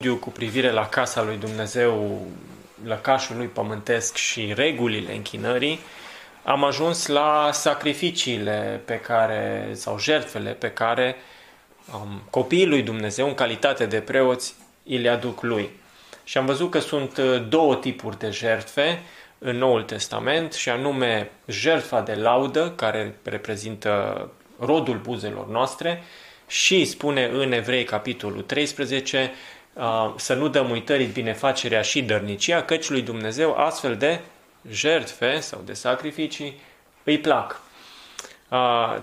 studiu cu privire la casa lui Dumnezeu, lăcașul lui pământesc și regulile închinării, am ajuns la sacrificiile pe care, sau jertfele pe care um, copiii lui Dumnezeu, în calitate de preoți, îi le aduc lui. Și am văzut că sunt uh, două tipuri de jertfe în Noul Testament, și anume jertfa de laudă, care reprezintă rodul buzelor noastre, și spune în Evrei capitolul 13, să nu dăm uitării binefacerea și dărnicia, căci lui Dumnezeu astfel de jertfe sau de sacrificii îi plac.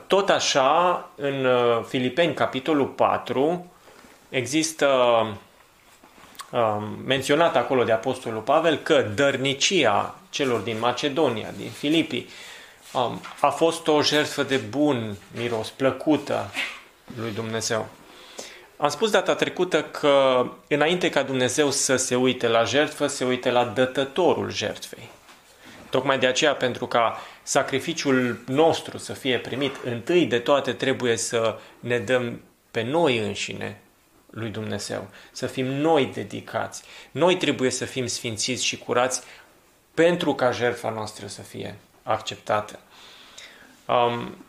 Tot așa, în Filipeni, capitolul 4, există menționat acolo de Apostolul Pavel că dărnicia celor din Macedonia, din Filipii, a fost o jertfă de bun miros, plăcută lui Dumnezeu. Am spus data trecută că înainte ca Dumnezeu să se uite la jertfă, se uite la dătătorul jertfei. Tocmai de aceea, pentru ca sacrificiul nostru să fie primit, întâi de toate trebuie să ne dăm pe noi înșine lui Dumnezeu, să fim noi dedicați. Noi trebuie să fim sfințiți și curați pentru ca jertfa noastră să fie acceptată.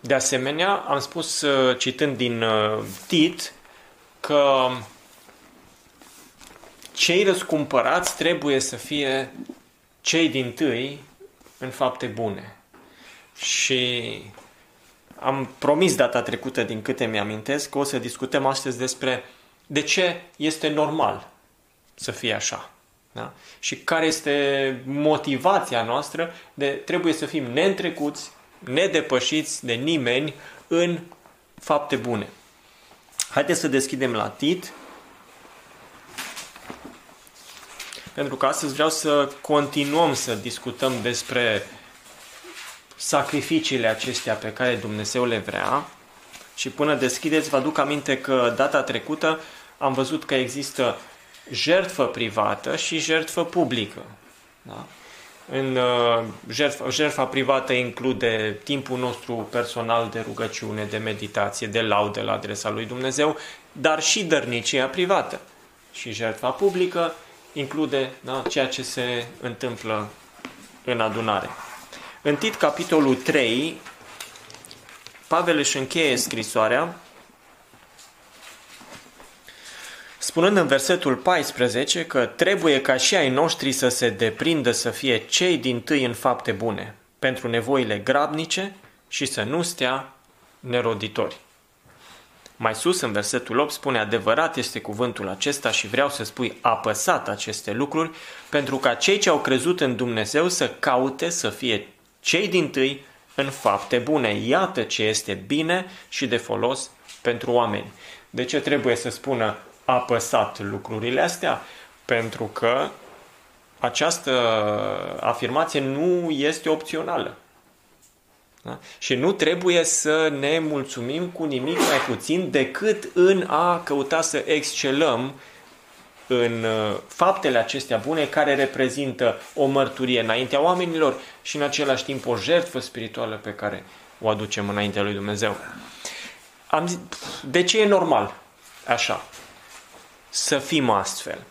De asemenea, am spus, uh, citând din uh, Tit, că cei răscumpărați trebuie să fie cei din tâi în fapte bune. Și am promis data trecută, din câte mi-amintesc, că o să discutăm astăzi despre de ce este normal să fie așa. Da? Și care este motivația noastră de trebuie să fim neîntrecuți, nedepășiți de nimeni în fapte bune. Haideți să deschidem la Tit, pentru că astăzi vreau să continuăm să discutăm despre sacrificiile acestea pe care Dumnezeu le vrea. Și până deschideți, vă aduc aminte că data trecută am văzut că există jertfă privată și jertfă publică. Da? În uh, jertfa, jertfa privată include timpul nostru personal de rugăciune, de meditație, de laudă la adresa lui Dumnezeu, dar și dărnicia privată. Și jertfa publică include da, ceea ce se întâmplă în adunare. În Tit, capitolul 3, Pavel își încheie scrisoarea spunând în versetul 14 că trebuie ca și ai noștri să se deprindă să fie cei din tâi în fapte bune, pentru nevoile grabnice și să nu stea neroditori. Mai sus, în versetul 8, spune adevărat este cuvântul acesta și vreau să spui apăsat aceste lucruri, pentru ca cei ce au crezut în Dumnezeu să caute să fie cei din tâi în fapte bune. Iată ce este bine și de folos pentru oameni. De ce trebuie să spună apăsat lucrurile astea? Pentru că această afirmație nu este opțională. Da? Și nu trebuie să ne mulțumim cu nimic mai puțin decât în a căuta să excelăm în uh, faptele acestea bune care reprezintă o mărturie înaintea oamenilor și în același timp o jertfă spirituală pe care o aducem înaintea lui Dumnezeu. Am zis, de ce e normal așa? Să fim astfel.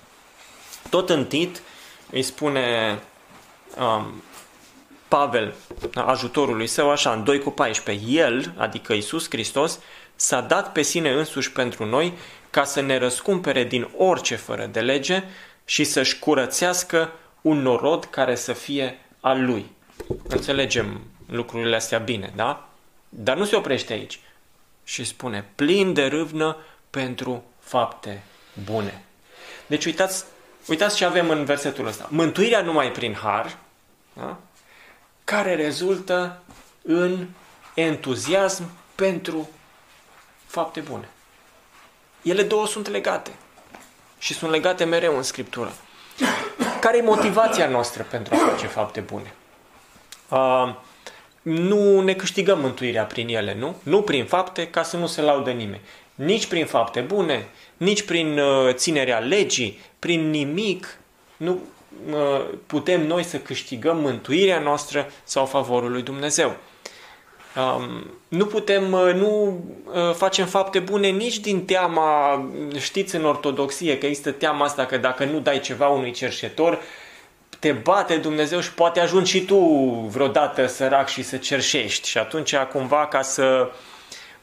Tot în Tit îi spune um, Pavel, ajutorului său, așa, în 2 cu 14, El, adică Isus Hristos, s-a dat pe sine însuși pentru noi ca să ne răscumpere din orice fără de lege și să-și curățească un norod care să fie al Lui. Înțelegem lucrurile astea bine, da? Dar nu se oprește aici. Și spune, plin de râvnă pentru fapte bune. Deci uitați, uitați ce avem în versetul ăsta. Mântuirea numai prin har, da? care rezultă în entuziasm pentru fapte bune. Ele două sunt legate și sunt legate mereu în Scriptură. Care e motivația noastră pentru a face fapte bune? Uh, nu ne câștigăm mântuirea prin ele, nu? Nu prin fapte, ca să nu se laudă nimeni. Nici prin fapte bune, nici prin uh, ținerea legii, prin nimic nu uh, putem noi să câștigăm mântuirea noastră sau favorul lui Dumnezeu. Um, nu putem, uh, nu uh, facem fapte bune nici din teama, știți în ortodoxie că există teama asta că dacă nu dai ceva unui cerșetor, te bate Dumnezeu și poate ajungi și tu vreodată sărac și să cerșești. Și atunci cumva ca să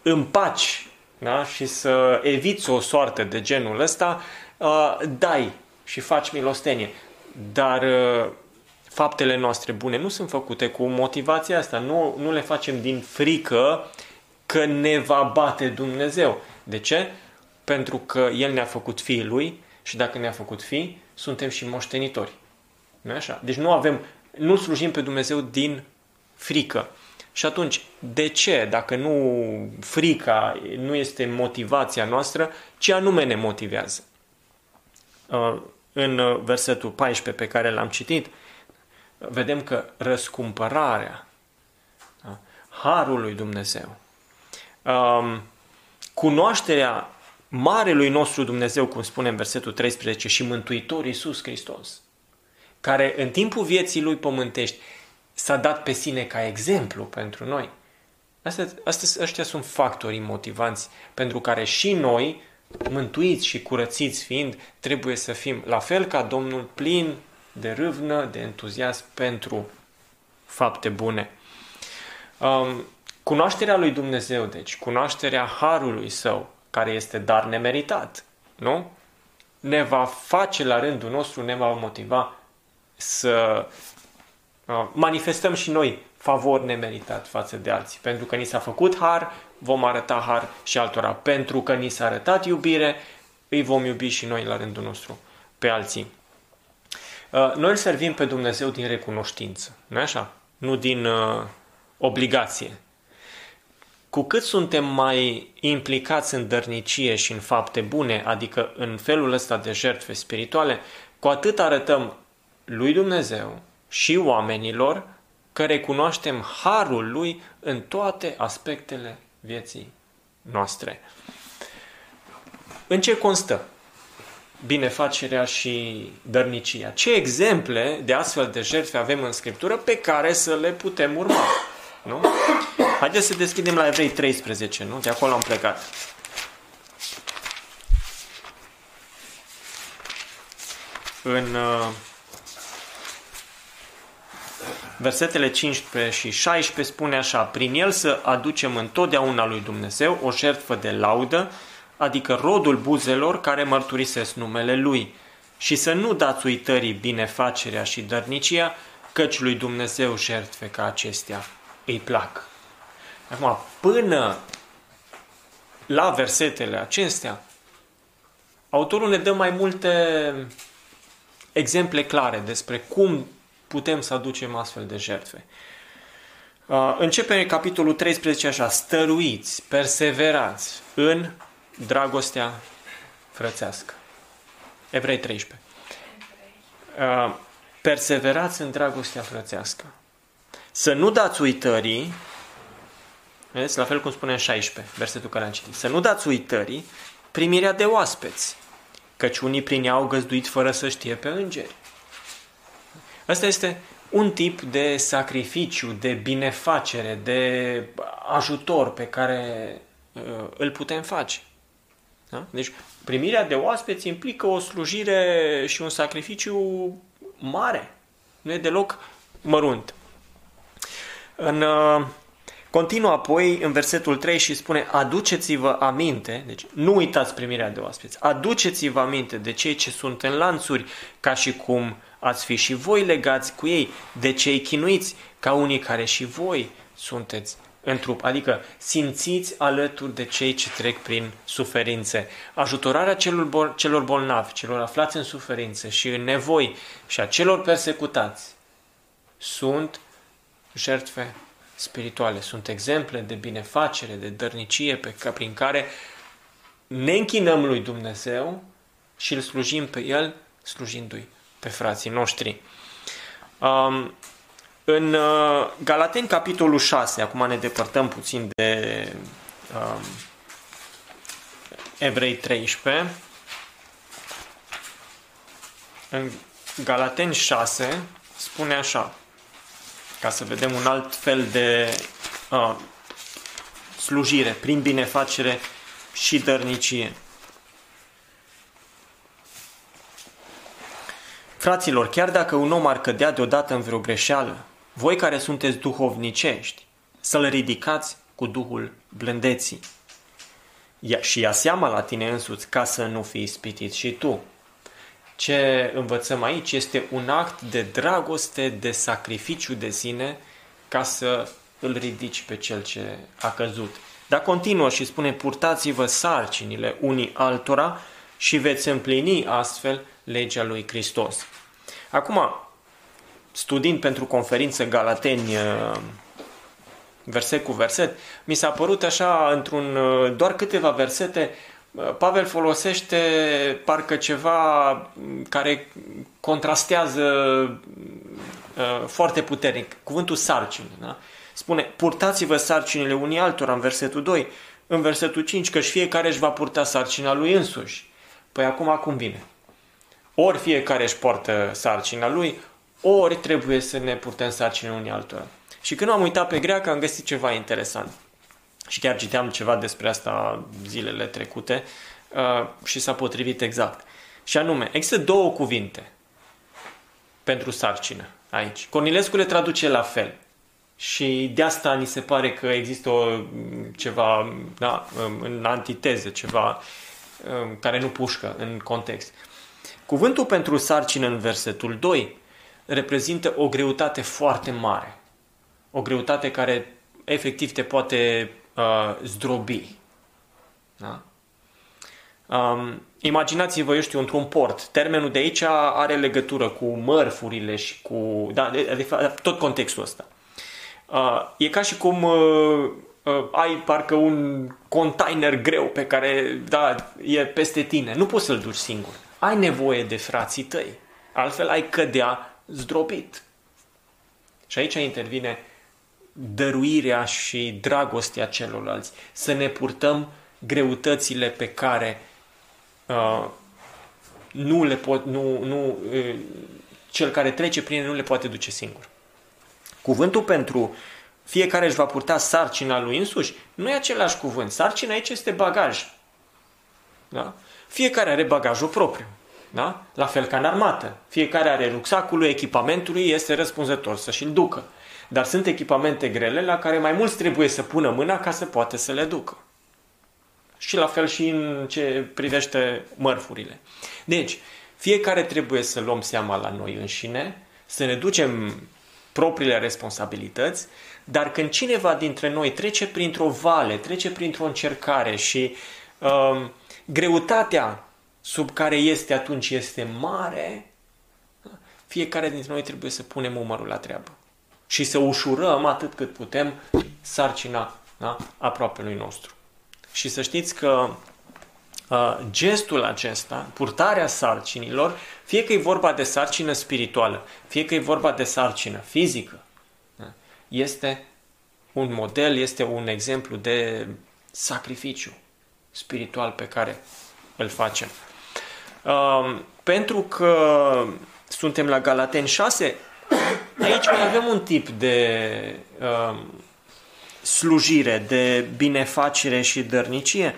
împaci da? și să eviți o soartă de genul ăsta, uh, dai și faci milostenie. Dar uh, faptele noastre bune nu sunt făcute cu motivația asta. Nu, nu le facem din frică că ne va bate Dumnezeu. De ce? Pentru că El ne-a făcut fiii Lui și dacă ne-a făcut fii, suntem și moștenitori. nu așa? Deci nu avem, nu slujim pe Dumnezeu din frică. Și atunci, de ce, dacă nu frica nu este motivația noastră, ce anume ne motivează? Uh, în versetul 14 pe care l-am citit, vedem că răscumpărarea, da, harul lui Dumnezeu, um, cunoașterea Marelui nostru Dumnezeu, cum spune în versetul 13, și Mântuitor Iisus Hristos, care în timpul vieții lui pământești s-a dat pe sine ca exemplu pentru noi. Astea, astea, ăștia sunt factorii motivanți pentru care și noi, mântuiți și curățiți fiind, trebuie să fim la fel ca Domnul plin de râvnă, de entuziasm pentru fapte bune. Um, cunoașterea lui Dumnezeu, deci, cunoașterea Harului Său, care este dar nemeritat, nu? Ne va face la rândul nostru, ne va motiva să uh, manifestăm și noi favor nemeritat față de alții. Pentru că ni s-a făcut har, vom arăta har și altora. Pentru că ni s-a arătat iubire, îi vom iubi și noi la rândul nostru pe alții. Uh, noi îl servim pe Dumnezeu din recunoștință, nu așa? Nu din uh, obligație. Cu cât suntem mai implicați în dărnicie și în fapte bune, adică în felul ăsta de jertfe spirituale, cu atât arătăm lui Dumnezeu și oamenilor că recunoaștem harul lui în toate aspectele vieții noastre. În ce constă binefacerea și dărnicia. Ce exemple de astfel de jertfe avem în Scriptură pe care să le putem urma? Nu? Haideți să deschidem la Evrei 13, nu? De acolo am plecat. În uh, versetele 15 și 16 spune așa, prin el să aducem întotdeauna lui Dumnezeu o jertfă de laudă, adică rodul buzelor care mărturisesc numele Lui, și să nu dați uitării binefacerea și dărnicia, căci lui Dumnezeu jertfe ca acestea îi plac. Acum, până la versetele acestea, autorul ne dă mai multe exemple clare despre cum putem să aducem astfel de jertfe. Uh, începe capitolul 13 așa, stăruiți, perseverați în dragostea frățească. Evrei 13. Uh, perseverați în dragostea frățească. Să nu dați uitării, vedeți, la fel cum spune în 16, versetul care am citit, să nu dați uitării primirea de oaspeți, căci unii prin ea au găzduit fără să știe pe îngeri. Asta este un tip de sacrificiu, de binefacere, de ajutor pe care uh, îl putem face. Da? Deci primirea de oaspeți implică o slujire și un sacrificiu mare. Nu e deloc mărunt. În, uh, continuă apoi în versetul 3 și spune aduceți-vă aminte, deci nu uitați primirea de oaspeți, aduceți-vă aminte de cei ce sunt în lanțuri ca și cum ați fi și voi legați cu ei, de cei chinuiți? Ca unii care și voi sunteți în trup, adică simțiți alături de cei ce trec prin suferințe. Ajutorarea celor, bol- celor bolnavi, celor aflați în suferințe și în nevoi și a celor persecutați sunt jertfe spirituale, sunt exemple de binefacere, de dărnicie pe, prin care ne închinăm lui Dumnezeu și îl slujim pe El, slujindu-i pe frații noștri. Um, în uh, Galateni, capitolul 6, acum ne depărtăm puțin de um, Evrei 13. În Galateni 6 spune așa, ca să vedem un alt fel de uh, slujire, prin binefacere și dărnicie. Fraților, chiar dacă un om ar cădea deodată în vreo greșeală, voi care sunteți duhovnicești, să-l ridicați cu Duhul blândeții. Ia, și ia seama la tine însuți ca să nu fii ispitit și tu. Ce învățăm aici este un act de dragoste, de sacrificiu de sine ca să îl ridici pe cel ce a căzut. Dar continuă și spune, purtați-vă sarcinile unii altora și veți împlini astfel legea lui Hristos. Acum, studiind pentru conferință Galateni uh, verset cu verset, mi s-a părut așa, într-un uh, doar câteva versete, uh, Pavel folosește parcă ceva mm, care contrastează foarte puternic, cuvântul sarcini. Da? Spune, purtați-vă sarcinile unii altora în versetul 2, în versetul 5, că fiecare își va purta sarcina lui însuși. Păi acum cum vine? Ori fiecare își poartă sarcina lui, ori trebuie să ne purtăm sarcina unii altora. Și când am uitat pe greacă, am găsit ceva interesant. Și chiar citeam ceva despre asta zilele trecute uh, și s-a potrivit exact. Și anume, există două cuvinte pentru sarcină aici. Cornilescu le traduce la fel. Și de asta ni se pare că există o, ceva da, în antiteză, ceva um, care nu pușcă în context. Cuvântul pentru sarcină în versetul 2 reprezintă o greutate foarte mare. O greutate care efectiv te poate uh, zdrobi. Da? Um, imaginați-vă, eu știu, într-un port. Termenul de aici are legătură cu mărfurile și cu... Da, de, de, de, tot contextul ăsta. Uh, e ca și cum uh, uh, ai parcă un container greu pe care, da, e peste tine. Nu poți să-l duci singur ai nevoie de frații tăi. Altfel ai cădea zdrobit. Și aici intervine dăruirea și dragostea celorlalți. Să ne purtăm greutățile pe care uh, nu le pot, nu, nu, uh, cel care trece prin ele nu le poate duce singur. Cuvântul pentru fiecare își va purta sarcina lui însuși, nu e același cuvânt. Sarcina aici este bagaj. Da? Fiecare are bagajul propriu. Da? La fel ca în armată. Fiecare are rucsacul lui, echipamentului, este răspunzător să și-l ducă. Dar sunt echipamente grele la care mai mulți trebuie să pună mâna ca să poată să le ducă. Și la fel și în ce privește mărfurile. Deci, fiecare trebuie să luăm seama la noi înșine, să ne ducem propriile responsabilități, dar când cineva dintre noi trece printr-o vale, trece printr-o încercare și uh, greutatea sub care este atunci este mare, fiecare dintre noi trebuie să punem umărul la treabă și să ușurăm atât cât putem sarcina da, aproapelui nostru. Și să știți că uh, gestul acesta, purtarea sarcinilor, fie că e vorba de sarcină spirituală, fie că e vorba de sarcină fizică, da, este un model, este un exemplu de sacrificiu spiritual pe care îl facem. Um, pentru că suntem la Galaten 6, aici mai avem un tip de um, slujire, de binefacere și dărnicie.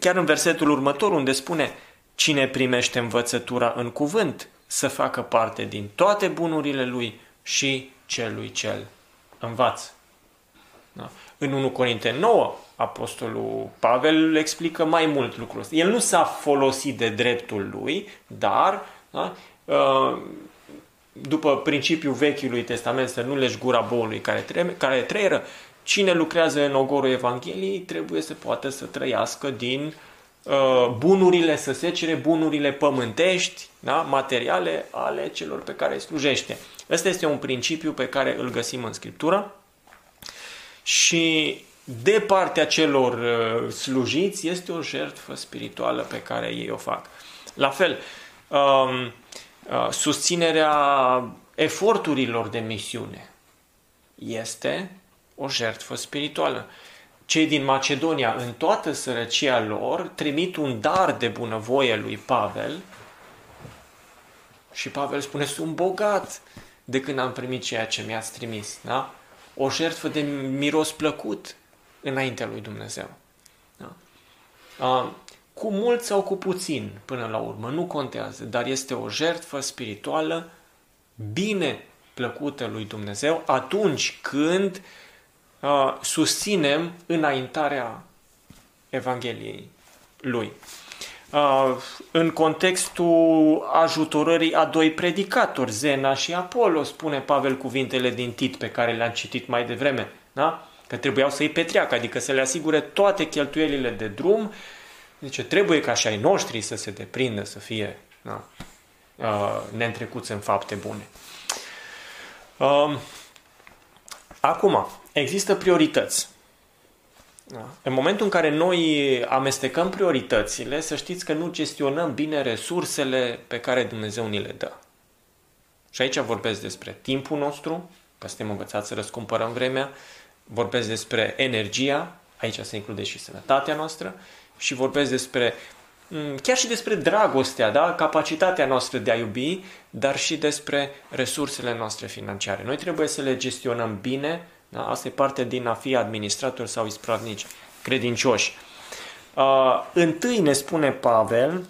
Chiar în versetul următor, unde spune Cine primește învățătura în cuvânt, să facă parte din toate bunurile lui și celui cel învață. Da? În 1 Corinteni 9, Apostolul Pavel explică mai mult lucrul ăsta. El nu s-a folosit de dreptul lui, dar da, uh, după principiul Vechiului Testament să nu leși gura boului care, tre- care treieră, cine lucrează în ogorul Evangheliei trebuie să poată să trăiască din uh, bunurile, să secere bunurile pământești, da, materiale ale celor pe care îi slujește. Ăsta este un principiu pe care îl găsim în Scriptură și de partea celor uh, slujiți este o jertfă spirituală pe care ei o fac. La fel, um, uh, susținerea eforturilor de misiune este o jertfă spirituală. Cei din Macedonia, în toată sărăcia lor, trimit un dar de bunăvoie lui Pavel și Pavel spune, sunt bogat de când am primit ceea ce mi-ați trimis. Da? O jertfă de miros plăcut înaintea lui Dumnezeu. Da? Uh, cu mult sau cu puțin până la urmă, nu contează, dar este o jertfă spirituală bine plăcută lui Dumnezeu atunci când uh, susținem înaintarea Evangheliei lui. Uh, în contextul ajutorării a doi predicatori, Zena și Apollo, spune Pavel cuvintele din Tit pe care le-am citit mai devreme, da? Că trebuiau să-i petreacă, adică să le asigure toate cheltuielile de drum. Zice, trebuie ca și ai noștri să se deprindă, să fie da, uh, neîntrecuți în fapte bune. Uh, acum, există priorități. Da. În momentul în care noi amestecăm prioritățile, să știți că nu gestionăm bine resursele pe care Dumnezeu ni le dă. Și aici vorbesc despre timpul nostru, că suntem învățați să răscumpărăm vremea, vorbesc despre energia, aici se include și sănătatea noastră, și vorbesc despre mm, chiar și despre dragostea, da? capacitatea noastră de a iubi, dar și despre resursele noastre financiare. Noi trebuie să le gestionăm bine da? Asta e parte din a fi administrator sau ispravnici, credincioși. Uh, întâi ne spune Pavel,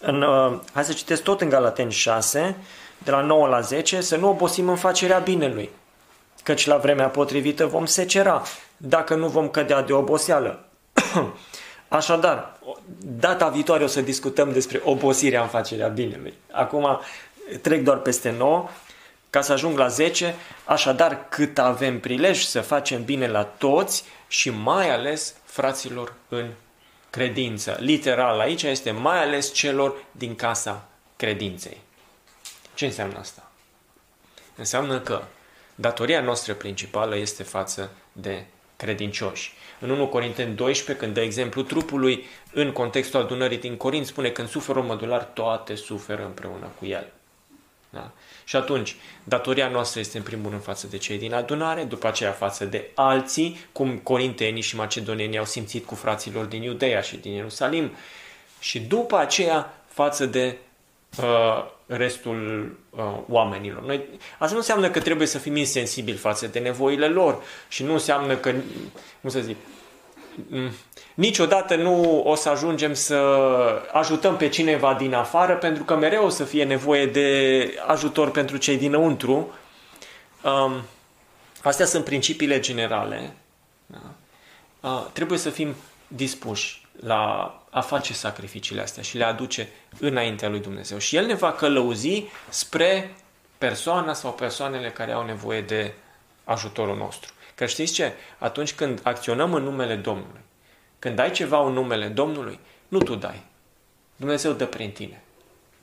în, uh, hai să citesc tot în Galaten 6, de la 9 la 10, să nu obosim în facerea binelui, căci la vremea potrivită vom secera, dacă nu vom cădea de oboseală. Așadar, data viitoare o să discutăm despre obosirea în facerea binelui. Acum trec doar peste 9 ca să ajung la 10, așadar cât avem prilej să facem bine la toți și mai ales fraților în credință. Literal aici este mai ales celor din casa credinței. Ce înseamnă asta? Înseamnă că datoria noastră principală este față de credincioși. În 1 Corinteni 12, când dă exemplu trupului, în contextul adunării din Corint, spune că când suferă un mădular, toate suferă împreună cu el. Da? Și atunci, datoria noastră este în primul rând față de cei din adunare, după aceea față de alții, cum corintenii și macedonienii au simțit cu fraților din Iudeea și din Ierusalim, și după aceea față de uh, restul uh, oamenilor. Noi, asta nu înseamnă că trebuie să fim insensibili față de nevoile lor și nu înseamnă că, cum să zic, niciodată nu o să ajungem să ajutăm pe cineva din afară, pentru că mereu o să fie nevoie de ajutor pentru cei dinăuntru. Um, astea sunt principiile generale. Da? Uh, trebuie să fim dispuși la a face sacrificiile astea și le aduce înaintea lui Dumnezeu. Și El ne va călăuzi spre persoana sau persoanele care au nevoie de ajutorul nostru. Că știți ce? Atunci când acționăm în numele Domnului, când ai ceva în numele Domnului, nu tu dai. Dumnezeu dă prin tine.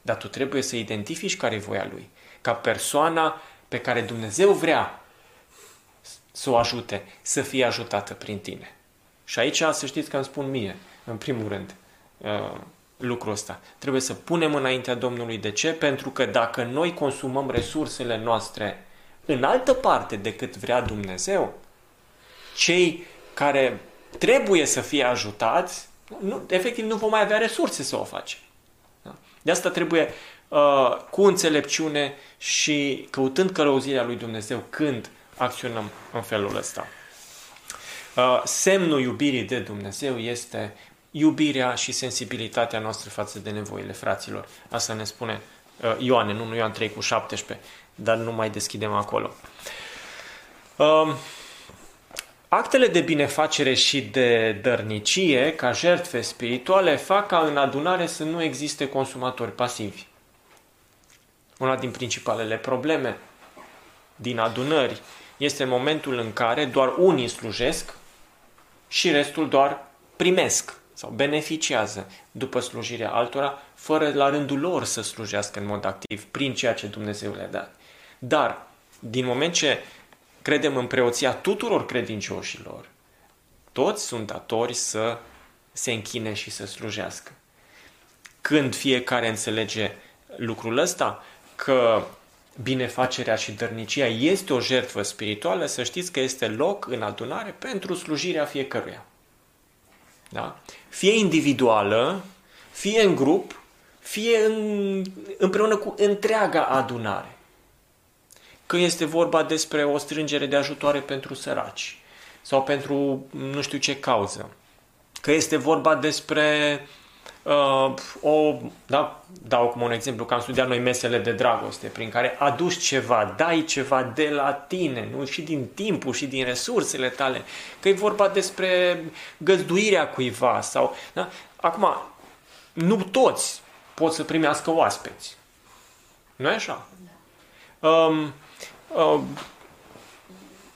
Dar tu trebuie să identifici care e voia Lui. Ca persoana pe care Dumnezeu vrea să o ajute, să fie ajutată prin tine. Și aici să știți că îmi spun mie, în primul rând, uh, lucrul ăsta. Trebuie să punem înaintea Domnului. De ce? Pentru că dacă noi consumăm resursele noastre în altă parte decât vrea Dumnezeu, cei care trebuie să fie ajutați, nu, efectiv nu vom mai avea resurse să o facem. Da? De asta trebuie uh, cu înțelepciune și căutând călăuzirea lui Dumnezeu când acționăm în felul ăsta. Uh, semnul iubirii de Dumnezeu este iubirea și sensibilitatea noastră față de nevoile fraților. Asta ne spune uh, Ioane, nu, nu Ioan 3 cu 17, dar nu mai deschidem acolo. Uh, Actele de binefacere și de dărnicie, ca jertfe spirituale, fac ca în adunare să nu existe consumatori pasivi. Una din principalele probleme din adunări este momentul în care doar unii slujesc și restul doar primesc sau beneficiază după slujirea altora, fără la rândul lor să slujească în mod activ prin ceea ce Dumnezeu le-a dat. Dar, din moment ce credem în preoția tuturor credincioșilor, toți sunt datori să se închine și să slujească. Când fiecare înțelege lucrul ăsta, că binefacerea și dărnicia este o jertfă spirituală, să știți că este loc în adunare pentru slujirea fiecăruia. Da? Fie individuală, fie în grup, fie în, împreună cu întreaga adunare. Când este vorba despre o strângere de ajutoare pentru săraci, sau pentru nu știu ce cauză. Că este vorba despre uh, o, da, dau cum un exemplu, că am studiat noi mesele de dragoste, prin care aduci ceva, dai ceva de la tine, nu? și din timpul și din resursele tale, că e vorba despre găzduirea cuiva sau, da? Acum, nu toți pot să primească oaspeți. Nu e așa? Um, um,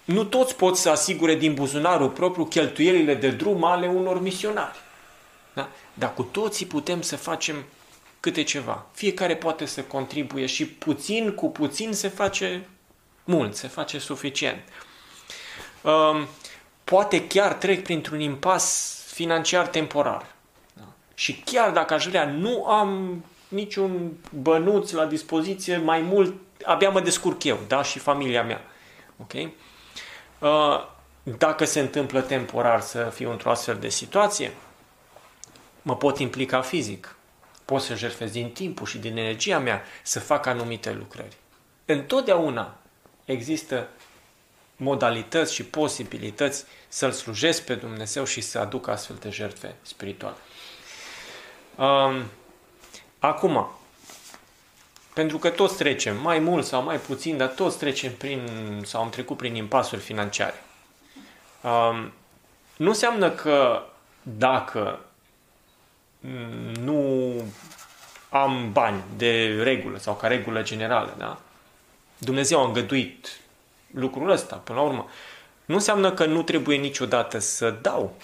nu toți pot să asigure din buzunarul propriu cheltuielile de drum ale unor misionari. Da? Dar cu toții putem să facem câte ceva. Fiecare poate să contribuie și puțin cu puțin se face mult, se face suficient. Um, poate chiar trec printr-un impas financiar temporar. Da? Și chiar dacă aș vrea, nu am niciun bănuț la dispoziție, mai mult, abia mă descurc eu, da, și familia mea. Ok? Uh, dacă se întâmplă temporar să fiu într-o astfel de situație, mă pot implica fizic. Pot să jertfez din timpul și din energia mea să fac anumite lucrări. Întotdeauna există modalități și posibilități să-L slujesc pe Dumnezeu și să aduc astfel de jertfe spirituale. Um, acum, pentru că toți trecem, mai mult sau mai puțin, dar toți trecem prin, sau am trecut prin impasuri financiare. Um, nu înseamnă că dacă nu am bani de regulă sau ca regulă generală, da? Dumnezeu a îngăduit lucrul ăsta, până la urmă. Nu înseamnă că nu trebuie niciodată să dau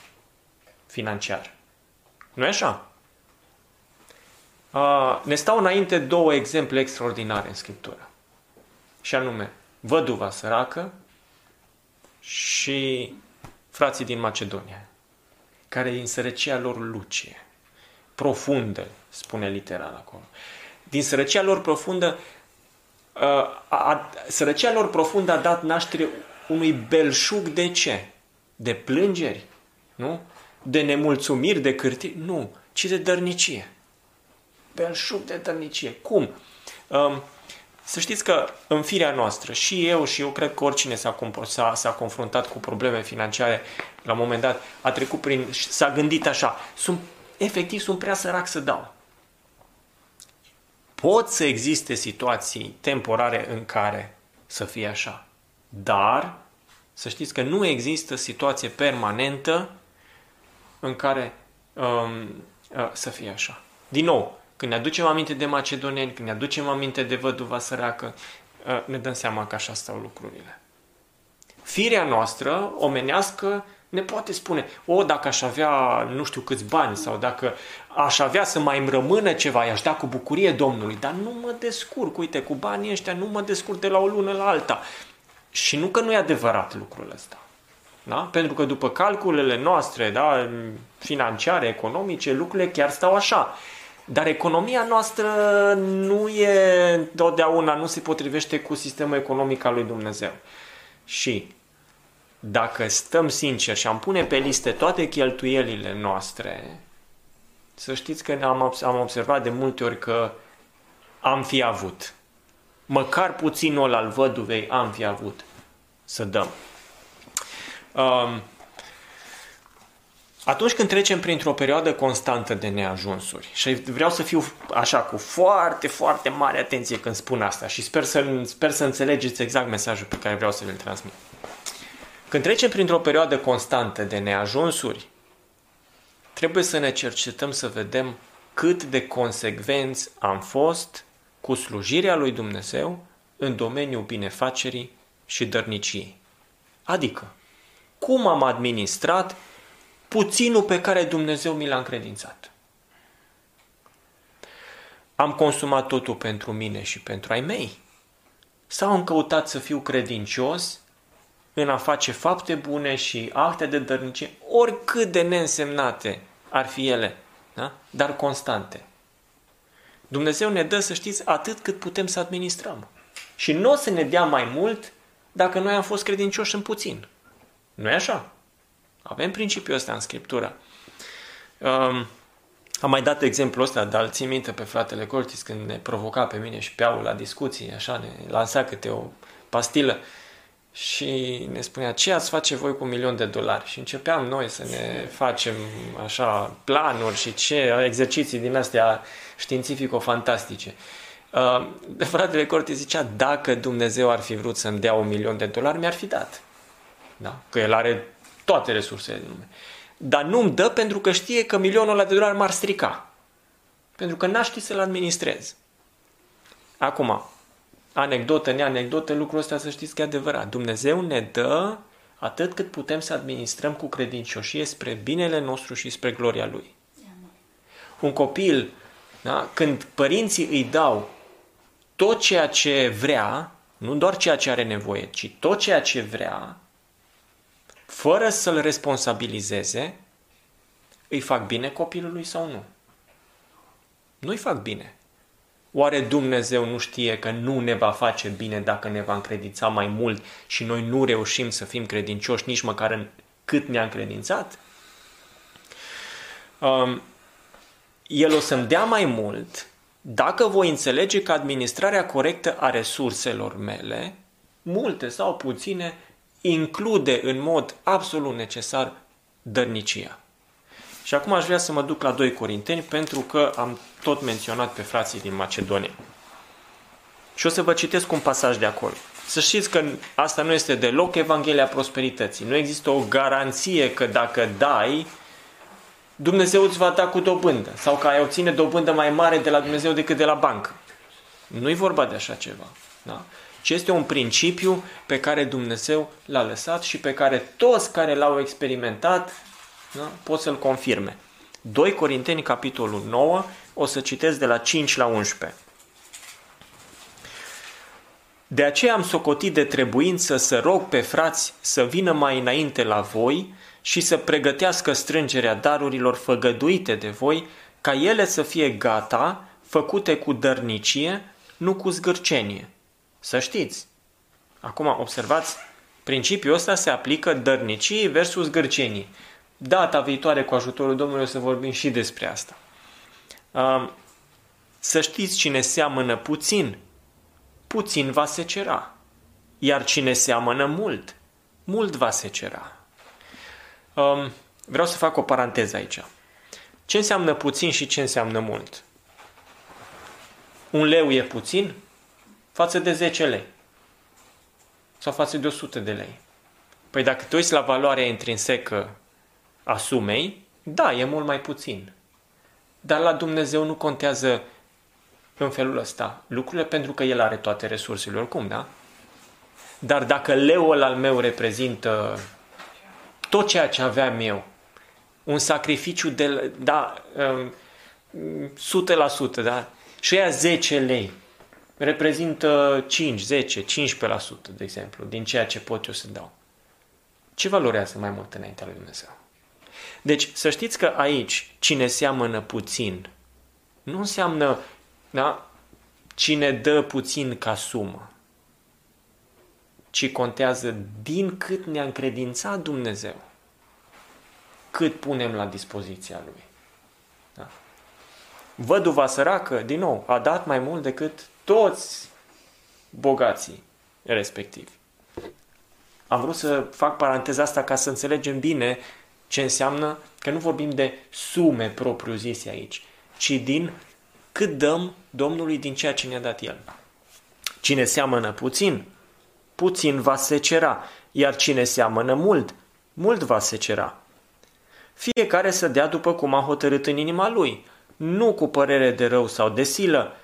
financiar. Nu e așa? Uh, ne stau înainte două exemple extraordinare în Scriptură. Și anume, văduva săracă și frații din Macedonia, care din sărăcia lor lucie, profundă, spune literal acolo. Din sărăcia lor profundă, uh, a, a, sărăcia lor profundă a dat naștere unui belșug de ce? De plângeri? Nu? De nemulțumiri, de cârtiri? Nu, ci de dărnicie belșug de dărnicie. Cum? Um, să știți că în firea noastră, și eu și eu cred că oricine s-a, s-a, s-a confruntat cu probleme financiare la un moment dat, a trecut prin, s-a gândit așa, sunt, efectiv sunt prea sărac să dau. Pot să existe situații temporare în care să fie așa, dar să știți că nu există situație permanentă în care um, uh, să fie așa. Din nou, când ne aducem aminte de macedoneni, când ne aducem aminte de văduva săracă, ă, ne dăm seama că așa stau lucrurile. Firea noastră, omenească, ne poate spune, o, dacă aș avea nu știu câți bani sau dacă aș avea să mai îmi rămână ceva, i-aș da cu bucurie Domnului, dar nu mă descurc, uite, cu banii ăștia nu mă descurc de la o lună la alta. Și nu că nu e adevărat lucrul ăsta. Da? Pentru că după calculele noastre da, financiare, economice, lucrurile chiar stau așa. Dar economia noastră nu e întotdeauna, nu se potrivește cu sistemul economic al lui Dumnezeu. Și dacă stăm sinceri și am pune pe liste toate cheltuielile noastre, să știți că am, am observat de multe ori că am fi avut. Măcar puținul al văduvei am fi avut să dăm. Um, atunci când trecem printr-o perioadă constantă de neajunsuri, și vreau să fiu așa cu foarte, foarte mare atenție când spun asta și sper să, sper să înțelegeți exact mesajul pe care vreau să vi-l transmit. Când trecem printr-o perioadă constantă de neajunsuri, trebuie să ne cercetăm să vedem cât de consecvenți am fost cu slujirea lui Dumnezeu în domeniul binefacerii și dărniciei. Adică, cum am administrat puținul pe care Dumnezeu mi l-a încredințat. Am consumat totul pentru mine și pentru ai mei? Sau am căutat să fiu credincios în a face fapte bune și acte de dărnicie, oricât de neînsemnate ar fi ele, da? dar constante. Dumnezeu ne dă, să știți, atât cât putem să administrăm. Și nu o să ne dea mai mult dacă noi am fost credincioși în puțin. nu e așa? Avem principiul ăsta în Scriptură. Um, am mai dat exemplul ăsta, dar țin minte pe fratele Cortis când ne provoca pe mine și pe Aul la discuții, așa, ne lansa câte o pastilă. Și ne spunea ce ați face voi cu un milion de dolari și începeam noi să ne facem așa planuri și ce exerciții din astea științifico-fantastice. Uh, fratele Corti zicea, dacă Dumnezeu ar fi vrut să-mi dea un milion de dolari, mi-ar fi dat. Da? Că El are toate resursele din lume. Dar nu-mi dă pentru că știe că milionul ăla de dolari m-ar strica. Pentru că n-aș ști să-l administrez. Acum, anecdotă, neanecdotă, lucrul ăsta să știți că e adevărat. Dumnezeu ne dă atât cât putem să administrăm cu credincioșie spre binele nostru și spre gloria Lui. Un copil, da, când părinții îi dau tot ceea ce vrea, nu doar ceea ce are nevoie, ci tot ceea ce vrea, fără să-l responsabilizeze, îi fac bine copilului sau nu? Nu-i fac bine. Oare Dumnezeu nu știe că nu ne va face bine dacă ne va încredința mai mult și noi nu reușim să fim credincioși nici măcar în cât ne-a încredințat? Um, el o să-mi dea mai mult dacă voi înțelege că administrarea corectă a resurselor mele, multe sau puține, include în mod absolut necesar dărnicia. Și acum aș vrea să mă duc la 2 Corinteni pentru că am tot menționat pe frații din Macedonia. Și o să vă citesc un pasaj de acolo. Să știți că asta nu este deloc Evanghelia prosperității. Nu există o garanție că dacă dai, Dumnezeu îți va da cu dobândă sau că ai obține dobândă mai mare de la Dumnezeu decât de la bancă. Nu e vorba de așa ceva. Da? ci este un principiu pe care Dumnezeu l-a lăsat și pe care toți care l-au experimentat da, pot să-l confirme. 2 Corinteni, capitolul 9, o să citesc de la 5 la 11. De aceea am socotit de trebuință să rog pe frați să vină mai înainte la voi și să pregătească strângerea darurilor făgăduite de voi, ca ele să fie gata, făcute cu dărnicie, nu cu zgârcenie. Să știți. Acum, observați, principiul ăsta se aplică dărnicii versus gârcenii. Data viitoare, cu ajutorul Domnului, o să vorbim și despre asta. Să știți, cine seamănă puțin, puțin va secera. Iar cine seamănă mult, mult va secera. Vreau să fac o paranteză aici. Ce înseamnă puțin și ce înseamnă mult? Un leu e puțin? față de 10 lei sau față de 100 de lei. Păi dacă te uiți la valoarea intrinsecă a sumei, da, e mult mai puțin. Dar la Dumnezeu nu contează în felul ăsta lucrurile pentru că El are toate resursele oricum, da? Dar dacă leul al meu reprezintă tot ceea ce aveam eu, un sacrificiu de, da, 100%, da? Și aia 10 lei, reprezintă 5, 10, 15%, de exemplu, din ceea ce pot eu să dau. Ce valorează mai mult înaintea lui Dumnezeu? Deci, să știți că aici, cine seamănă puțin, nu înseamnă da, cine dă puțin ca sumă, ci contează din cât ne-a încredințat Dumnezeu, cât punem la dispoziția Lui. Da? Văduva săracă, din nou, a dat mai mult decât toți bogații respectivi. Am vrut să fac paranteza asta ca să înțelegem bine ce înseamnă că nu vorbim de sume propriu-zise aici, ci din cât dăm Domnului din ceea ce ne-a dat El. Cine seamănă puțin, puțin va secera, iar cine seamănă mult, mult va secera. Fiecare să dea după cum a hotărât în inima lui, nu cu părere de rău sau de silă,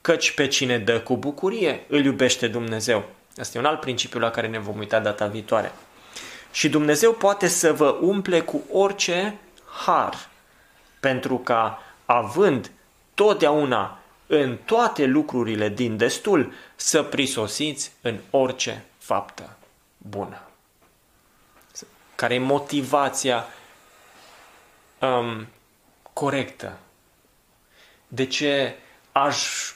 căci pe cine dă cu bucurie îl iubește Dumnezeu. Asta e un alt principiu la care ne vom uita data viitoare. Și Dumnezeu poate să vă umple cu orice har, pentru ca, având totdeauna în toate lucrurile din destul, să prisosiți în orice faptă bună. Care e motivația um, corectă? De ce aș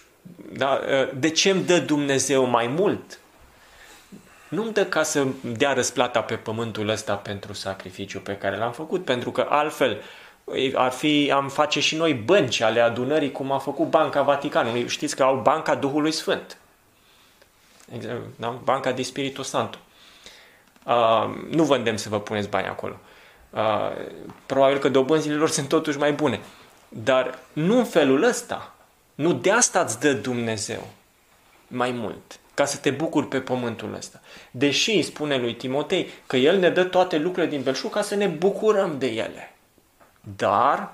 da? De ce îmi dă Dumnezeu mai mult? Nu îmi dă ca să dea răsplata pe pământul ăsta pentru sacrificiu pe care l-am făcut, pentru că altfel ar fi, am face și noi bănci ale adunării, cum a făcut Banca Vaticanului. Știți că au Banca Duhului Sfânt. Da? Banca de Spiritul Santo. Uh, nu vă îndemn să vă puneți bani acolo. Uh, probabil că dobânzile lor sunt totuși mai bune. Dar nu în felul ăsta. Nu de asta îți dă Dumnezeu mai mult, ca să te bucuri pe pământul ăsta. Deși îi spune lui Timotei că El ne dă toate lucrurile din belșug ca să ne bucurăm de ele. Dar,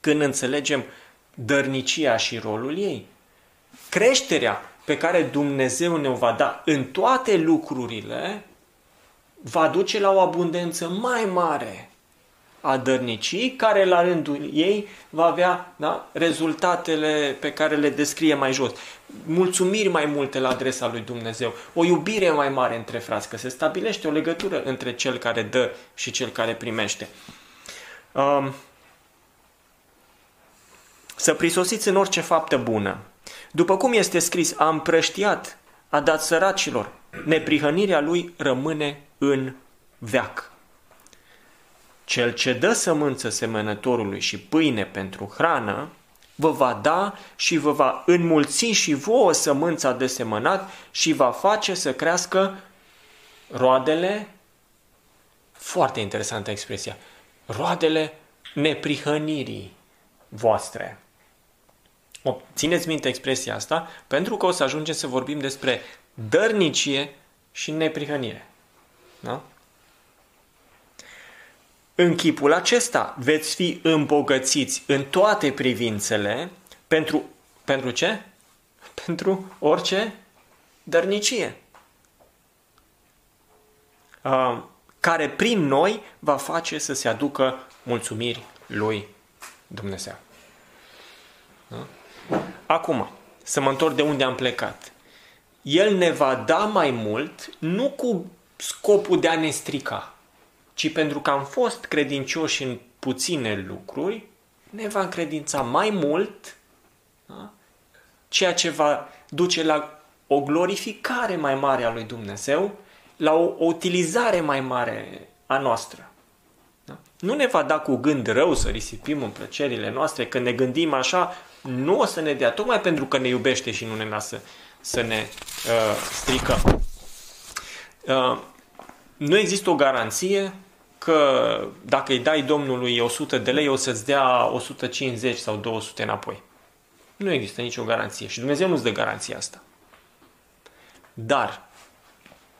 când înțelegem dărnicia și rolul ei, creșterea pe care Dumnezeu ne-o va da în toate lucrurile, va duce la o abundență mai mare a dărnicii, care la rândul ei va avea da, rezultatele pe care le descrie mai jos. Mulțumiri mai multe la adresa lui Dumnezeu, o iubire mai mare între frați, că se stabilește o legătură între cel care dă și cel care primește. Um, să prisosiți în orice faptă bună. După cum este scris, a împrăștiat, a dat săracilor, neprihănirea lui rămâne în veac. Cel ce dă sămânță semănătorului și pâine pentru hrană, vă va da și vă va înmulți și vouă sămânța de semănat și va face să crească roadele, foarte interesantă expresia, roadele neprihănirii voastre. O, țineți minte expresia asta, pentru că o să ajungem să vorbim despre dărnicie și neprihănire. Da? În chipul acesta veți fi îmbogățiți în toate privințele pentru, pentru ce? Pentru orice dărnicie. Uh, care prin noi va face să se aducă mulțumiri lui Dumnezeu. Da? Acum, să mă întorc de unde am plecat. El ne va da mai mult, nu cu scopul de a ne strica, ci pentru că am fost credincioși în puține lucruri, ne va încredința mai mult, da? ceea ce va duce la o glorificare mai mare a lui Dumnezeu, la o, o utilizare mai mare a noastră. Da? Nu ne va da cu gând rău să risipim în plăcerile noastre, când ne gândim așa, nu o să ne dea, tocmai pentru că ne iubește și nu ne lasă să ne uh, stricăm. Uh, nu există o garanție că dacă îi dai Domnului 100 de lei, o să-ți dea 150 sau 200 înapoi. Nu există nicio garanție și Dumnezeu nu-ți dă garanția asta. Dar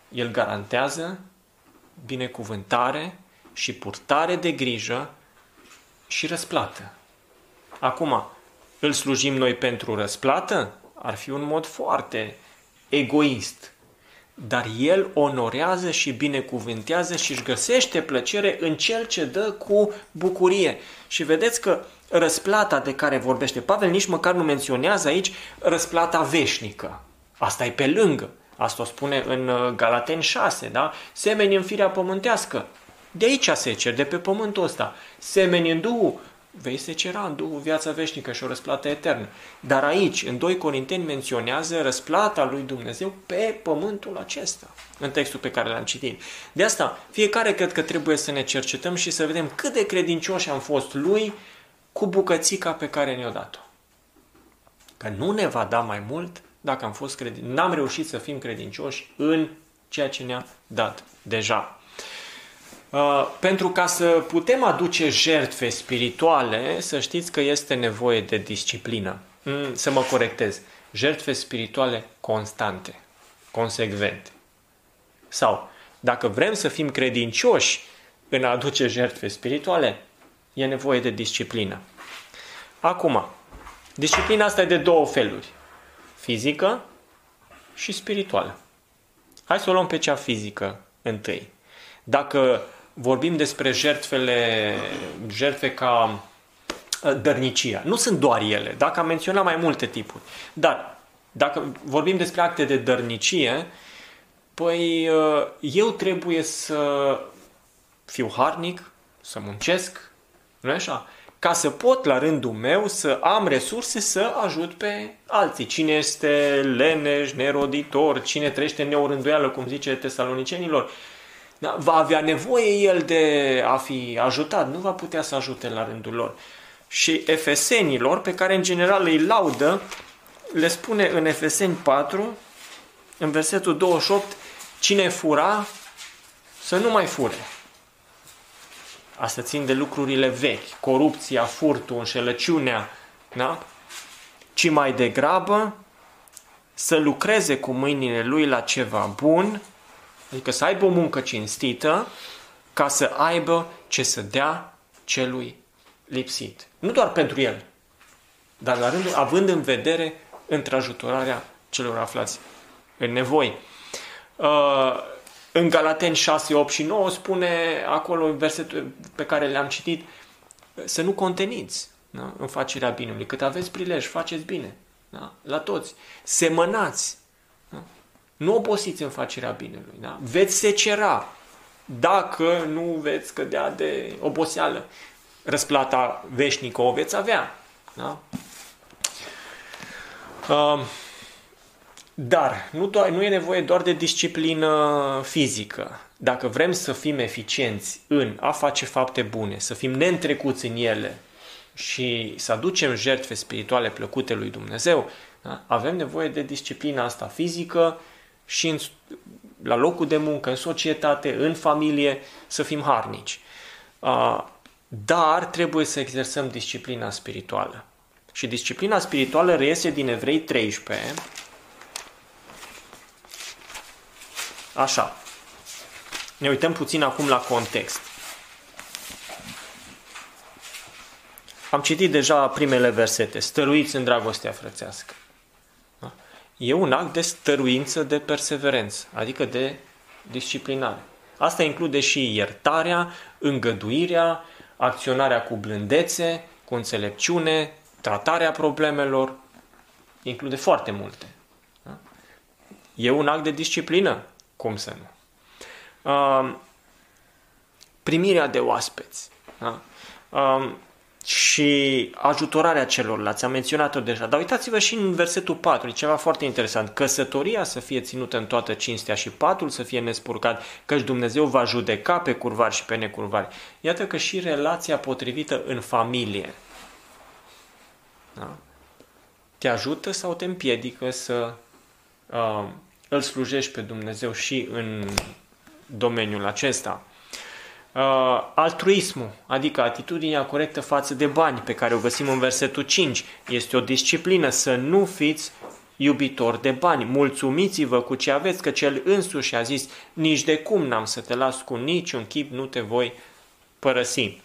El garantează binecuvântare și purtare de grijă și răsplată. Acum, îl slujim noi pentru răsplată? Ar fi un mod foarte egoist dar el onorează și binecuvântează și își găsește plăcere în cel ce dă cu bucurie. Și vedeți că răsplata de care vorbește Pavel nici măcar nu menționează aici răsplata veșnică. Asta e pe lângă. Asta o spune în uh, Galaten 6, da? Semeni în firea pământească. De aici se cer, de pe pământul ăsta. Semeni în Duhul, vei secera în Duhul viața veșnică și o răsplată eternă. Dar aici, în 2 Corinteni, menționează răsplata lui Dumnezeu pe pământul acesta, în textul pe care l-am citit. De asta, fiecare cred că trebuie să ne cercetăm și să vedem cât de credincioși am fost lui cu bucățica pe care ne-a dat-o. Că nu ne va da mai mult dacă am fost credincioși. N-am reușit să fim credincioși în ceea ce ne-a dat deja. Uh, pentru ca să putem aduce jertfe spirituale, să știți că este nevoie de disciplină. Mm, să mă corectez. Jertfe spirituale constante, consecvente. Sau, dacă vrem să fim credincioși în a aduce jertfe spirituale, e nevoie de disciplină. Acum, disciplina asta e de două feluri. Fizică și spirituală. Hai să o luăm pe cea fizică întâi. Dacă vorbim despre jertfele, jertfe ca uh, dărnicia. Nu sunt doar ele, dacă am menționat mai multe tipuri. Dar dacă vorbim despre acte de dărnicie, păi uh, eu trebuie să fiu harnic, să muncesc, nu așa? Ca să pot la rândul meu să am resurse să ajut pe alții. Cine este leneș, neroditor, cine trăiește în neorânduială, cum zice tesalonicenilor, da? Va avea nevoie el de a fi ajutat, nu va putea să ajute la rândul lor. Și efesenilor, pe care în general îi laudă, le spune în Efeseni 4, în versetul 28, cine fura, să nu mai fure. Asta țin de lucrurile vechi, corupția, furtul, înșelăciunea, da? Ci mai degrabă să lucreze cu mâinile lui la ceva bun, adică să aibă o muncă cinstită, ca să aibă ce să dea celui lipsit. Nu doar pentru el, dar la rândul, având în vedere întrajutorarea celor aflați în nevoi. Uh, în Galateni 6, 8 și 9 spune acolo în versetul pe care le-am citit să nu conteniți da? în facerea binului. Cât aveți prilej, faceți bine. Da? La toți. Semănați. Da? Nu obosiți în facerea binului. Da? Veți secera dacă nu veți cădea de oboseală. Răsplata veșnică o veți avea. Da? Uh, dar nu, do- nu e nevoie doar de disciplină fizică. Dacă vrem să fim eficienți în a face fapte bune, să fim neîntrecuți în ele și să aducem jertfe spirituale plăcute lui Dumnezeu, da? avem nevoie de disciplina asta fizică și în, la locul de muncă, în societate, în familie, să fim harnici. Uh, dar trebuie să exersăm disciplina spirituală. Și disciplina spirituală reiese din Evrei 13, Așa. Ne uităm puțin acum la context. Am citit deja primele versete. Stăruiți în dragostea frățească. Da? E un act de stăruință, de perseverență, adică de disciplinare. Asta include și iertarea, îngăduirea, acționarea cu blândețe, cu înțelepciune, tratarea problemelor. Include foarte multe. Da? E un act de disciplină. Cum să nu? Uh, primirea de oaspeți. Da? Uh, și ajutorarea celorlalți. Am menționat-o deja. Dar uitați-vă și în versetul 4, e ceva foarte interesant. Căsătoria să fie ținută în toată cinstea și patul să fie nespurcat, căci Dumnezeu va judeca pe curvari și pe necurvari. Iată că și relația potrivită în familie da? te ajută sau te împiedică să uh, îl slujești pe Dumnezeu și în domeniul acesta. Uh, altruismul, adică atitudinea corectă față de bani, pe care o găsim în versetul 5, este o disciplină să nu fiți iubitori de bani. Mulțumiți-vă cu ce aveți, că cel însuși a zis, nici de cum n-am să te las cu niciun chip, nu te voi părăsi.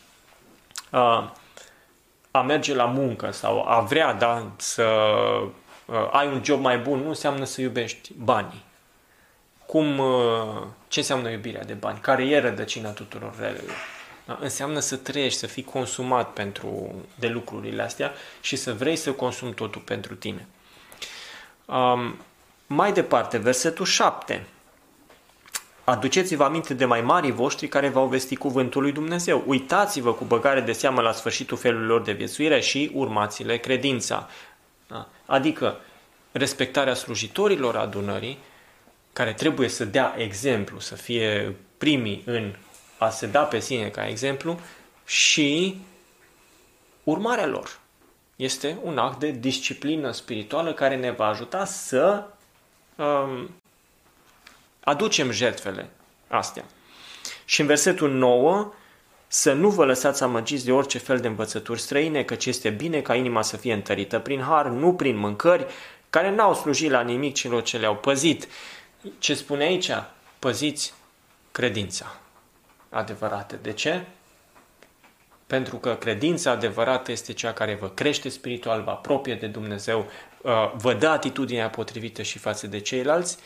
Uh, a merge la muncă sau a vrea da, să uh, ai un job mai bun nu înseamnă să iubești banii. Cum, uh, ce înseamnă iubirea de bani? Care e rădăcina tuturor relelor? Da? Înseamnă să trăiești, să fii consumat pentru, de lucrurile astea și să vrei să consumi totul pentru tine. Um, mai departe, versetul 7. Aduceți-vă aminte de mai mari voștri care v-au vestit cuvântul lui Dumnezeu. Uitați-vă cu băgare de seamă la sfârșitul felului lor de viețuire și urmați-le credința. Da? Adică respectarea slujitorilor adunării, care trebuie să dea exemplu, să fie primii în a se da pe sine ca exemplu și urmarea lor. Este un act de disciplină spirituală care ne va ajuta să um, aducem jertfele astea. Și în versetul 9, să nu vă lăsați amăgiți de orice fel de învățături străine, căci este bine ca inima să fie întărită prin har, nu prin mâncări, care n-au slujit la nimic celor ce le-au păzit. Ce spune aici? Păziți credința adevărată. De ce? Pentru că credința adevărată este cea care vă crește spiritual, vă apropie de Dumnezeu, uh, vă dă atitudinea potrivită și față de ceilalți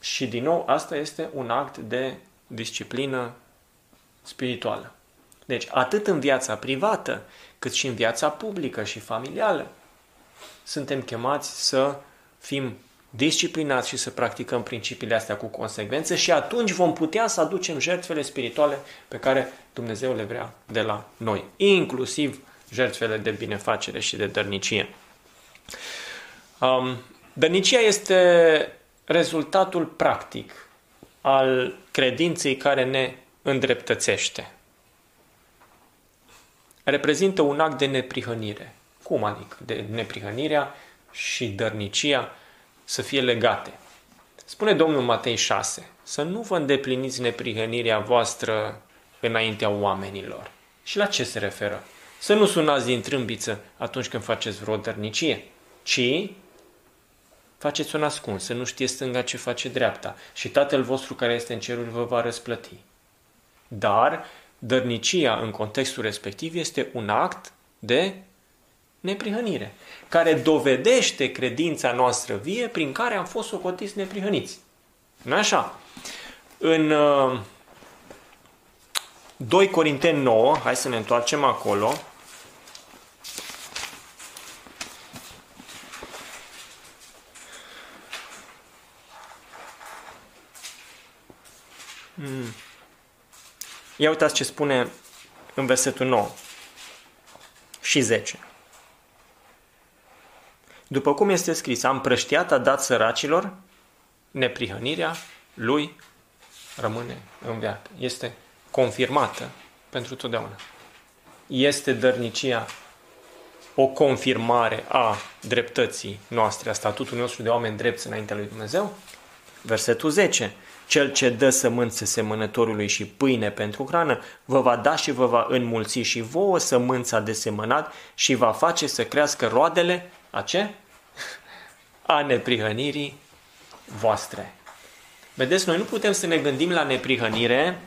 și din nou asta este un act de disciplină spirituală. Deci atât în viața privată cât și în viața publică și familială suntem chemați să fim disciplinați și să practicăm principiile astea cu consecvență și atunci vom putea să aducem jertfele spirituale pe care Dumnezeu le vrea de la noi, inclusiv jertfele de binefacere și de dărnicie. Um, dărnicia este rezultatul practic al credinței care ne îndreptățește. Reprezintă un act de neprihănire. Cum adică? De neprihănirea și dărnicia să fie legate. Spune Domnul Matei 6, să nu vă îndepliniți neprihănirea voastră înaintea oamenilor. Și la ce se referă? Să nu sunați din trâmbiță atunci când faceți vreo dărnicie, ci faceți un ascuns, să nu știe stânga ce face dreapta și Tatăl vostru care este în ceruri vă va răsplăti. Dar dărnicia în contextul respectiv este un act de neprihănire, care dovedește credința noastră vie prin care am fost socotiți neprihăniți. nu așa? În uh, 2 Corinteni 9, hai să ne întoarcem acolo, Hmm. Ia uitați ce spune în versetul 9 și 10. După cum este scris, am prăștiat, a dat săracilor, neprihănirea lui rămâne în viață. Este confirmată pentru totdeauna. Este dărnicia o confirmare a dreptății noastre, a statutului nostru de oameni drepți înaintea lui Dumnezeu? Versetul 10. Cel ce dă sămânță semănătorului și pâine pentru hrană, vă va da și vă va înmulți și vouă sămânța de semănat și va face să crească roadele, a ce? A neprihănirii voastre. Vedeți, noi nu putem să ne gândim la neprihănire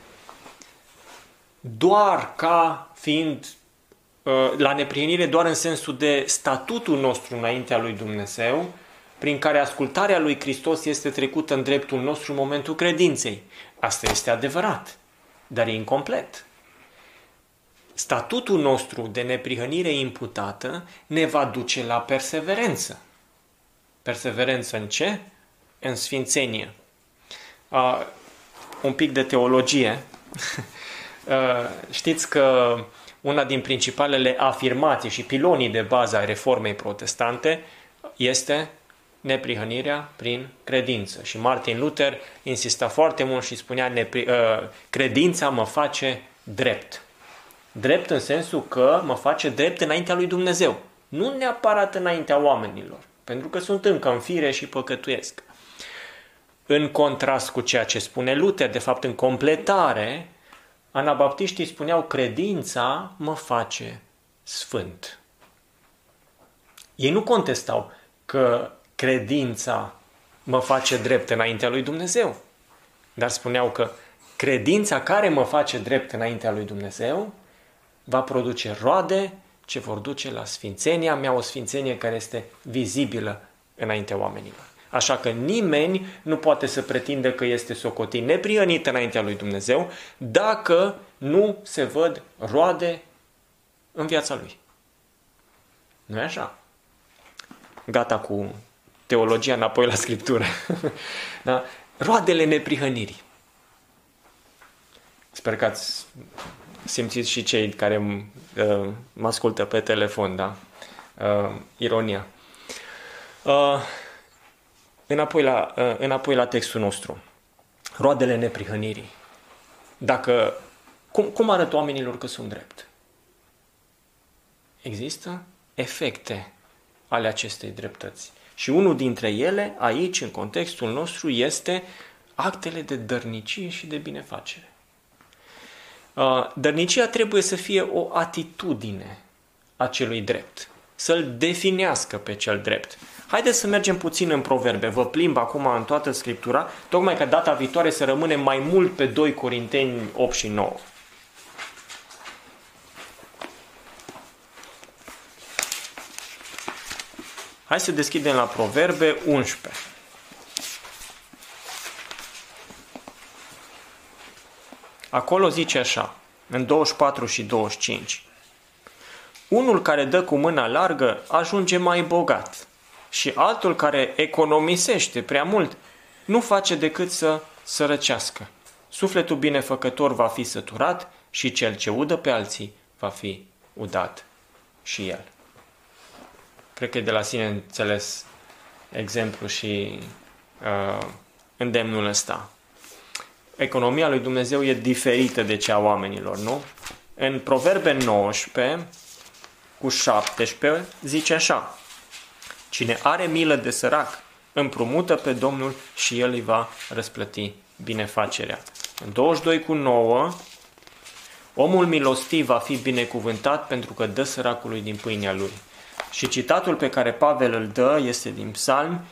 doar ca fiind uh, la neprihănire doar în sensul de statutul nostru înaintea lui Dumnezeu, prin care ascultarea lui Hristos este trecută în dreptul nostru în momentul credinței. Asta este adevărat, dar e incomplet. Statutul nostru de neprihănire imputată ne va duce la perseverență. Perseverență în ce? În sfințenie. Uh, un pic de teologie. uh, știți că una din principalele afirmații și pilonii de bază a reformei protestante este neprihănirea prin credință. Și Martin Luther insista foarte mult și spunea nepri, uh, credința mă face drept. Drept în sensul că mă face drept înaintea lui Dumnezeu. Nu neapărat înaintea oamenilor, pentru că sunt încă în fire și păcătuiesc. În contrast cu ceea ce spune Luther, de fapt în completare, anabaptiștii spuneau credința mă face sfânt. Ei nu contestau că credința mă face drept înaintea lui Dumnezeu. Dar spuneau că credința care mă face drept înaintea lui Dumnezeu va produce roade ce vor duce la sfințenia mea, o sfințenie care este vizibilă înaintea oamenilor. Așa că nimeni nu poate să pretindă că este socotit neprihănit înaintea lui Dumnezeu dacă nu se văd roade în viața lui. nu e așa? Gata cu teologia înapoi la Scriptură. da? Roadele neprihănirii. Sper că ați simțit și cei care uh, mă ascultă pe telefon, da? Uh, ironia. Uh, înapoi, la, uh, înapoi la textul nostru. Roadele neprihănirii. Dacă, cum, cum arăt oamenilor că sunt drept? Există efecte ale acestei dreptăți. Și unul dintre ele, aici, în contextul nostru, este actele de dărnicie și de binefacere. Uh, dărnicia trebuie să fie o atitudine a celui drept, să-l definească pe cel drept. Haideți să mergem puțin în proverbe. Vă plimb acum în toată Scriptura, tocmai ca data viitoare să rămânem mai mult pe 2 Corinteni 8 și 9. Hai să deschidem la Proverbe 11. Acolo zice așa, în 24 și 25. Unul care dă cu mâna largă ajunge mai bogat și altul care economisește prea mult nu face decât să sărăcească. Sufletul binefăcător va fi săturat și cel ce udă pe alții va fi udat și el. Cred că e de la sine înțeles exemplu și uh, îndemnul ăsta. Economia lui Dumnezeu e diferită de cea a oamenilor, nu? În Proverbe 19, cu 17, zice așa. Cine are milă de sărac împrumută pe Domnul și El îi va răsplăti binefacerea. În 22 cu 9, omul milostiv va fi binecuvântat pentru că dă săracului din pâinea lui. Și citatul pe care Pavel îl dă este din psalm,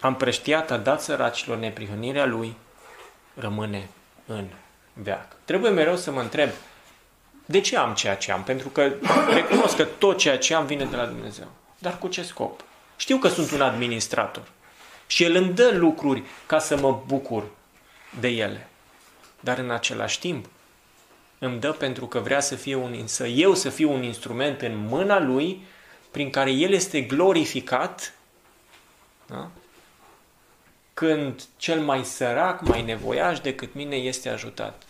am preștiat, a dat săracilor neprihănirea lui, rămâne în veac. Trebuie mereu să mă întreb, de ce am ceea ce am? Pentru că recunosc că tot ceea ce am vine de la Dumnezeu. Dar cu ce scop? Știu că sunt un administrator și El îmi dă lucruri ca să mă bucur de ele. Dar în același timp îmi dă pentru că vrea să fie un, să eu să fiu un instrument în mâna Lui prin care El este glorificat da? Când cel mai sărac, mai nevoiaș decât mine este ajutat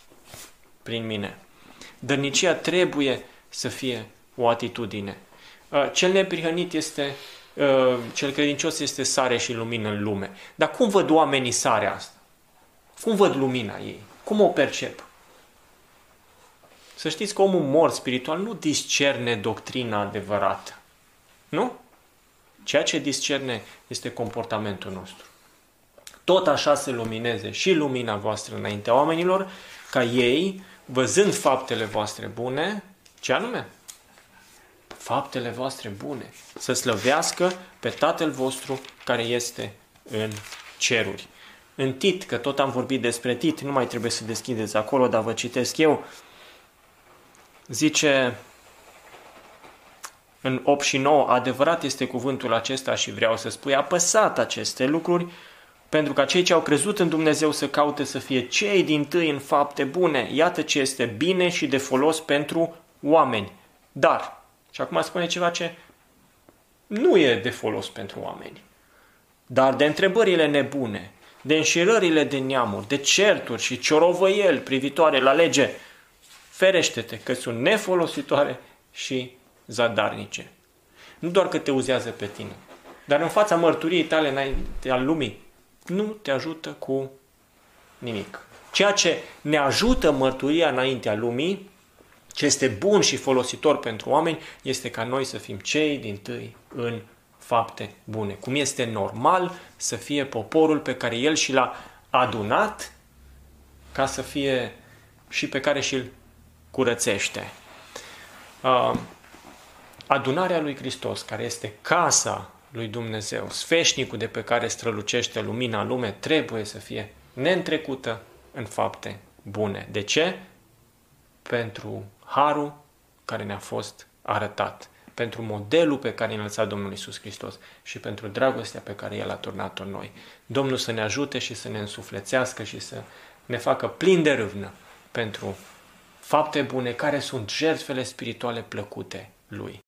prin mine. Dărnicia trebuie să fie o atitudine. Uh, cel neprihănit este, uh, cel credincios este sare și lumină în lume. Dar cum văd oamenii sarea asta? Cum văd lumina ei? Cum o percep? Să știți că omul mor spiritual nu discerne doctrina adevărată. Nu? Ceea ce discerne este comportamentul nostru. Tot așa se lumineze și lumina voastră înaintea oamenilor, ca ei, văzând faptele voastre bune, ce anume? Faptele voastre bune. Să slăvească pe Tatăl vostru care este în ceruri. În Tit, că tot am vorbit despre Tit, nu mai trebuie să deschideți acolo, dar vă citesc eu, zice în 8 și 9, adevărat este cuvântul acesta și vreau să spui, apăsat aceste lucruri, pentru ca cei ce au crezut în Dumnezeu să caute să fie cei din tâi în fapte bune. Iată ce este bine și de folos pentru oameni. Dar, și acum spune ceva ce nu e de folos pentru oameni, dar de întrebările nebune, de înșirările de neamuri, de certuri și ciorovăieli privitoare la lege, ferește-te că sunt nefolositoare și zadarnice. Nu doar că te uzează pe tine, dar în fața mărturiei tale înainte al lumii, nu te ajută cu nimic. Ceea ce ne ajută mărturia înaintea lumii, ce este bun și folositor pentru oameni, este ca noi să fim cei din tâi în fapte bune. Cum este normal să fie poporul pe care el și l-a adunat ca să fie și pe care și-l curățește. Uh, adunarea lui Hristos, care este casa lui Dumnezeu, sfeșnicul de pe care strălucește lumina lume, trebuie să fie neîntrecută în fapte bune. De ce? Pentru harul care ne-a fost arătat, pentru modelul pe care ne-a lăsat Domnul Isus Hristos și pentru dragostea pe care El a turnat-o în noi. Domnul să ne ajute și să ne însuflețească și să ne facă plin de râvnă pentru fapte bune care sunt jertfele spirituale plăcute Lui.